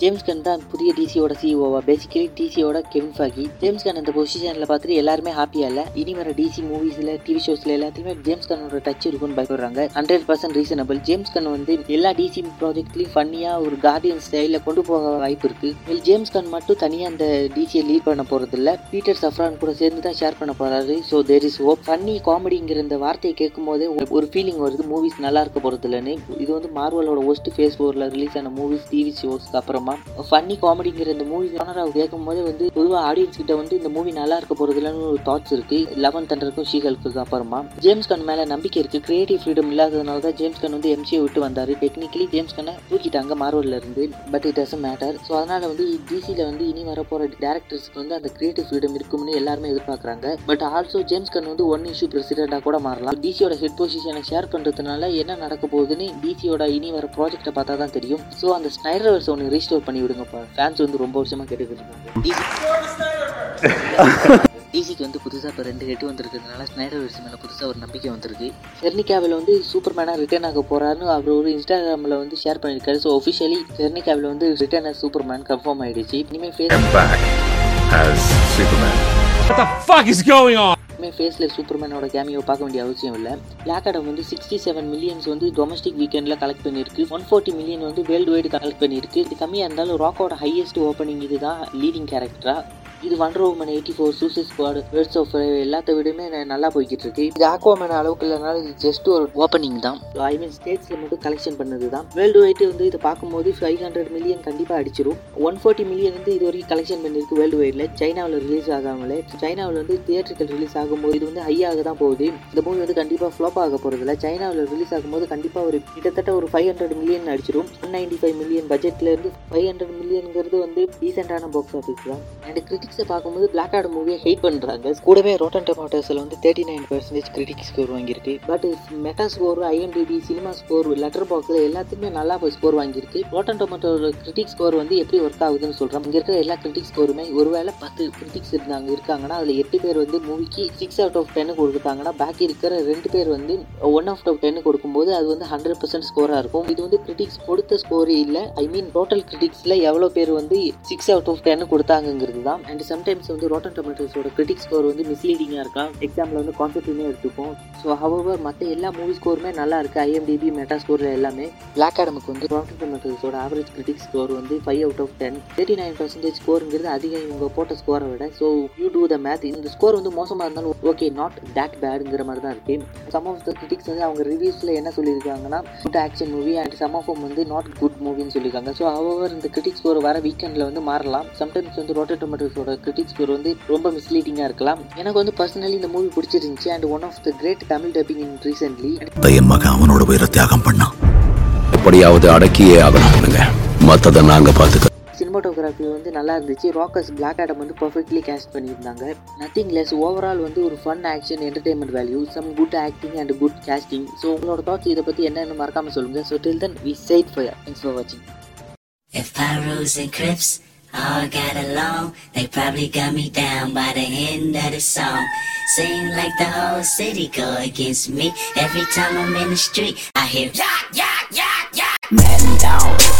James Gunn தான் புதிய டிசியோட சிஓவா பேசிக்கலி டிசியோட கெவின் ஃபாகி ஜேம்ஸ் கன் அந்த பொசிஷனில் பார்த்துட்டு எல்லாருமே ஹாப்பியா இல்லை. இனி வர டிசி மூவிஸில் டிவி ஷோஸ்ல எல்லாத்தையுமே ஜேம்ஸ் கன்னோட டச் இருக்கும்னு பயப்படுறாங்க. Hundred percent reasonable James Gunn வந்து எல்லா டிசி ப்ராஜெக்ட்லேயும் ஃபன்னியாக ஒரு கார்டியன் ஸ்டைலில் கொண்டு போக வாய்ப்பு இருக்கு. ஜேம்ஸ் கன் மட்டும் தனியாக அந்த டிசியை லீட் பண்ண போறது இல்ல பீட்டர் சஃப்ரான் கூட சேர்ந்து தான் ஷேர் பண்ண போறாரு. So there is hope funny காமெடிங்கிற இந்த வார்த்தையை கேட்கும் போதே ஒரு ஃபீலிங் வருது. மூவிஸ் நல்லா இருக்க போறது இல்லைன்னு இது வந்து மார்வலோட ஒஸ்ட் ஃபேஸ் ஃபோரில் ரிலீஸ் ஆன மூவிஸ் டிவி ஷோஸ்க்கு அப்புறம். ஃபன்னி காமெடிங்கிற இந்த மூவி ஜானராவை கேட்கும் போது வந்து பொதுவாக ஆடியன்ஸ் கிட்ட வந்து இந்த மூவி நல்லா இருக்க போகிறது இல்லைன்னு ஒரு தாட்ஸ் இருக்கு. லெவன் தண்டருக்கும் ஷீகல்க்கு அப்புறமா ஜேம்ஸ் கன் மேலே நம்பிக்கை இருக்கு. கிரியேட்டிவ் ஃப்ரீடம் இல்லாததுனால தான் ஜேம்ஸ் கன் வந்து எம்சியை விட்டு வந்தார். டெக்னிக்கலி ஜேம்ஸ் கண்ணை தூக்கிட்டாங்க மார்வல்ல இருந்து but it doesn't matter so அதனால வந்து டிசியில் வந்து இனி வரப்போகிற டேரக்டர்ஸ்க்கு வந்து அந்த கிரியேட்டிவ் ஃப்ரீடம் இருக்கும்னு எல்லாருமே எதிர்பார்க்குறாங்க. பட் ஆல்சோ ஜேம்ஸ் கன் வந்து ஒன் இஷ்யூ பிரசிடென்ட்டாக கூட மாறலாம். டிசியோட ஹெட் பொசிஷனை ஷேர் பண்ணுறதுனால என்ன நடக்க போகுதுன்னு டிசியோட இனி வர ப்ராஜெக்ட்டை பார்த்தா தான் தெரியும். ஸோ அந்த ஸ்னைடர் ஒன்று ரீஸ்டோர் பண்ணி விடுங்கப்பா ஃபேன்ஸ் வந்து ரொம்ப வருஷமாக கேட்டுக்கிட்டு இருக்காங்க டிசிக்கு வந்து புதுசாக இப்போ ரெண்டு ஹெட் வந்திருக்கிறதுனால ஸ்னைடர் வெர்ஸ் மேலே புதுசாக ஒரு நம்பிக்கை வந்திருக்கு. செர்னிகாவில் வந்து சூப்பர் மேனாக ரிட்டர்ன் ஆக போகிறாருன்னு அவர் ஒரு இன்ஸ்டாகிராமில் வந்து ஷேர் பண்ணியிருக்காரு. ஸோ ஒஃபிஷியலி செர்னிகாவில் வந்து return as Superman confirm ஆயிடுச்சு இனிமேல் phase. What the fuck is going on? இனிமேல் ஃபேஸில் சூப்பர்மேனோட கேமியோ பார்க்க வேண்டிய அவசியம் இல்லை. பிளாக் அடம் வந்து சிக்ஸ்டி செவன் மில்லியன்ஸ் வந்து டொமஸ்டிக் வீக்கெண்டில் கலெக்ட் பண்ணியிருக்கு. ஒன் ஃபோர்ட்டி மில்லியன் வந்து வேர்ல்டு வைடு கலெக்ட் பண்ணியிருக்கு. இது கம்மியாக இருந்தாலும் ராக்கோட ஹையஸ்ட் ஓப்பனிங் இது தான் லீடிங் கேரக்டராக இது Wonder Woman eighty four Suicide Squad words of எல்லாத்த விடமே நல்லா போய்கிட்டு இருக்கு இது ஆக்வாமேன் அளவுக்கு இல்லைனாலும் இது ஜஸ்ட் ஒரு ஓப்பனிங் தான். ஐ மீன் ஸ்டேட்ஸில் மட்டும் கலெக்ஷன் பண்ணது தான். வேர்ல்டு வைட் வந்து இதை பார்க்கும்போது ஃபைவ் ஹண்ட்ரட் மில்லியன் கண்டிப்பாக அடிச்சிடும் ஒன் ஃபோர்ட்டி மில்லியன் வந்து இது வரைக்கும் கலெக்ஷன் பண்ணியிருக்கு வேர்ல்டு வைடில் சைனாவில் ரிலீஸ் ஆகாமலே. சைனாவில் வந்து தியேட்டர்கள் ரிலீஸ் ஆகும்போது இது வந்து ஹையாக தான் போகுது. இந்த மூவி வந்து கண்டிப்பாக ஃப்ளாப் ஆக போகிறதில்ல சைனாவில் ரிலீஸ் ஆகும்போது கண்டிப்பாக ஒரு கிட்டத்தட்ட ஒரு ஃபைவ் ஹண்ட்ரட் மில்லியன் அடிச்சிடும் ஒன் நைன்டி ஃபைவ் மில்லியன் பட்ஜெட்லேருந்து ஃபைவ் ஹண்ட்ரட் மில்லியனுங்கிறது வந்து டீசெண்டான பாக்ஸ் ஆஃபீஸ் தான். அண்ட் கிரிட்டிக்ஸ் பார்க்கும்போது பிளாக் ஆட் மூவியை ஹேட் பண்ணுறாங்க கூடவே ரோட்டன் டொமாட்டோஸில் வந்து thirty nine percentage critic score வாங்கியிருக்கு but meta score IMDb cinema score letter பாக்ஸில் எல்லாத்துக்குமே நல்லா போய் ஸ்கோர் வாங்கியிருக்கு. ரோட்டன் டொமாட்டோட கிரிட்டிக் ஸ்கோர் வந்து எப்படி ஒர்க் ஆகுதுன்னு சொல்கிறோம் இங்கே இருக்கிற எல்லா கிரிட்டிக் ஸ்கோருமே ஒருவேளை பத்து கிரிட்டிக்ஸ் இருந்தாங்க இருக்காங்கன்னா அதில் எட்டு பேர் வந்து மூவிக்கு சிக்ஸ் அவுட் ஆஃப் டென்னு கொடுத்தாங்கன்னா பாக்கி இருக்கிற ரெண்டு பேர் வந்து ஒன் அவுட் ஆஃப் டென்னு கொடுக்கும்போது அது வந்து ஹண்ட்ரட் பர்சன்ட் ஸ்கோராக இருக்கும். இது வந்து கிரிட்டிக்ஸ் கொடுத்த ஸ்கோரே இல்லை. ஐ மீன் டோட்டல் கிரிட்டிக்ஸில் எவ்வளோ பேர் வந்து சிக்ஸ் அவுட் ஆஃப் டென்னு கொடுத்தாங்கங்கிறது தான். அண்ட் சம்டைம்ஸ் வந்து ரோட்டன் டொமேட்டோஸோட கிரிட்டிக் ஸ்கோர் வந்து மிஸ்லீடிங்காக இருக்கா? எக்ஸாம்பிள் வந்து கான்செப்ட்னே எடுத்துப்போம். ஸோ ஹவர் மற்ற எல்லா மூவி ஸ்கோருமே நல்லா இருக்குது ஐஎம்டிபி மெட்டா ஸ்கோரில் எல்லாமே. பிளாக் ஆடமுக்கு வந்து ரோட்டன் டொமேட்டோஸோட ஆவரேஜ் கிரிட்டிக் ஸ்கோர் வந்து five out of ten thirty nine percentage ஸ்கோருங்கிறது அதிகம் இவங்க போட்ட ஸ்கோரை விட. So you do the math இந்த ஸ்கோர் வந்து மோசமாக இருந்தாலும் ஓகே நாட் தேட் பேடுங்கிற மாதிரி தான் இருக்குது சம் ஆஃப் த கிரிட்டிக்ஸ் வந்து அவங்க ரிவ்யூஸில் என்ன சொல்லியிருக்காங்கன்னா good action movie and some of வந்து நாட் குட் மூவின்னு சொல்லியிருக்காங்க. ஸோ ஹவவர் இந்த கிரிட்டிக் ஸ்கோர் வர வீக்கெண்டில் வந்து மாறலாம். சம்டைம்ஸ் வந்து ரோட்டன் டொமேட்டோஸோட கிரிட்டிக் ஸ்கோர் வந்து ரொம்ப மிஸ்லீடிங்காக இருக்கலாம். எனக்கு வந்து பர்சனலி இந்த மூவி பிடிச்சிருந்துச்சு. And one of the great Tamil dubbing in recently என் மகன் அவனோட உயிரை தியாகம் பண்ணான் எப்படியாவது அடக்கியே ஆகணும்னுங்க மத்ததை நாங்க பாத்துக்க சினிமாட்டோகிராஃபி வந்து நல்லா இருந்துச்சு. ராக்கர்ஸ் பிளாக் ஆடம் வந்து பர்ஃபெக்ட்லி கேஸ்ட் பண்ணியிருந்தாங்க. நத்திங் லெஸ் ஓவரால் வந்து ஒரு fun action entertainment value some good acting and good casting so உங்களோட தாட்ஸ் இதை பற்றி என்னென்னு மறக்காம சொல்லுங்க. So till then we side for thanks for வாட்சிங் If Pyros and Crips all got along, they probably got me down by the end of the song. Seem like the whole city go against me. Every time I'm in the street, I hear, yeah, yeah, yeah, yeah. Man down.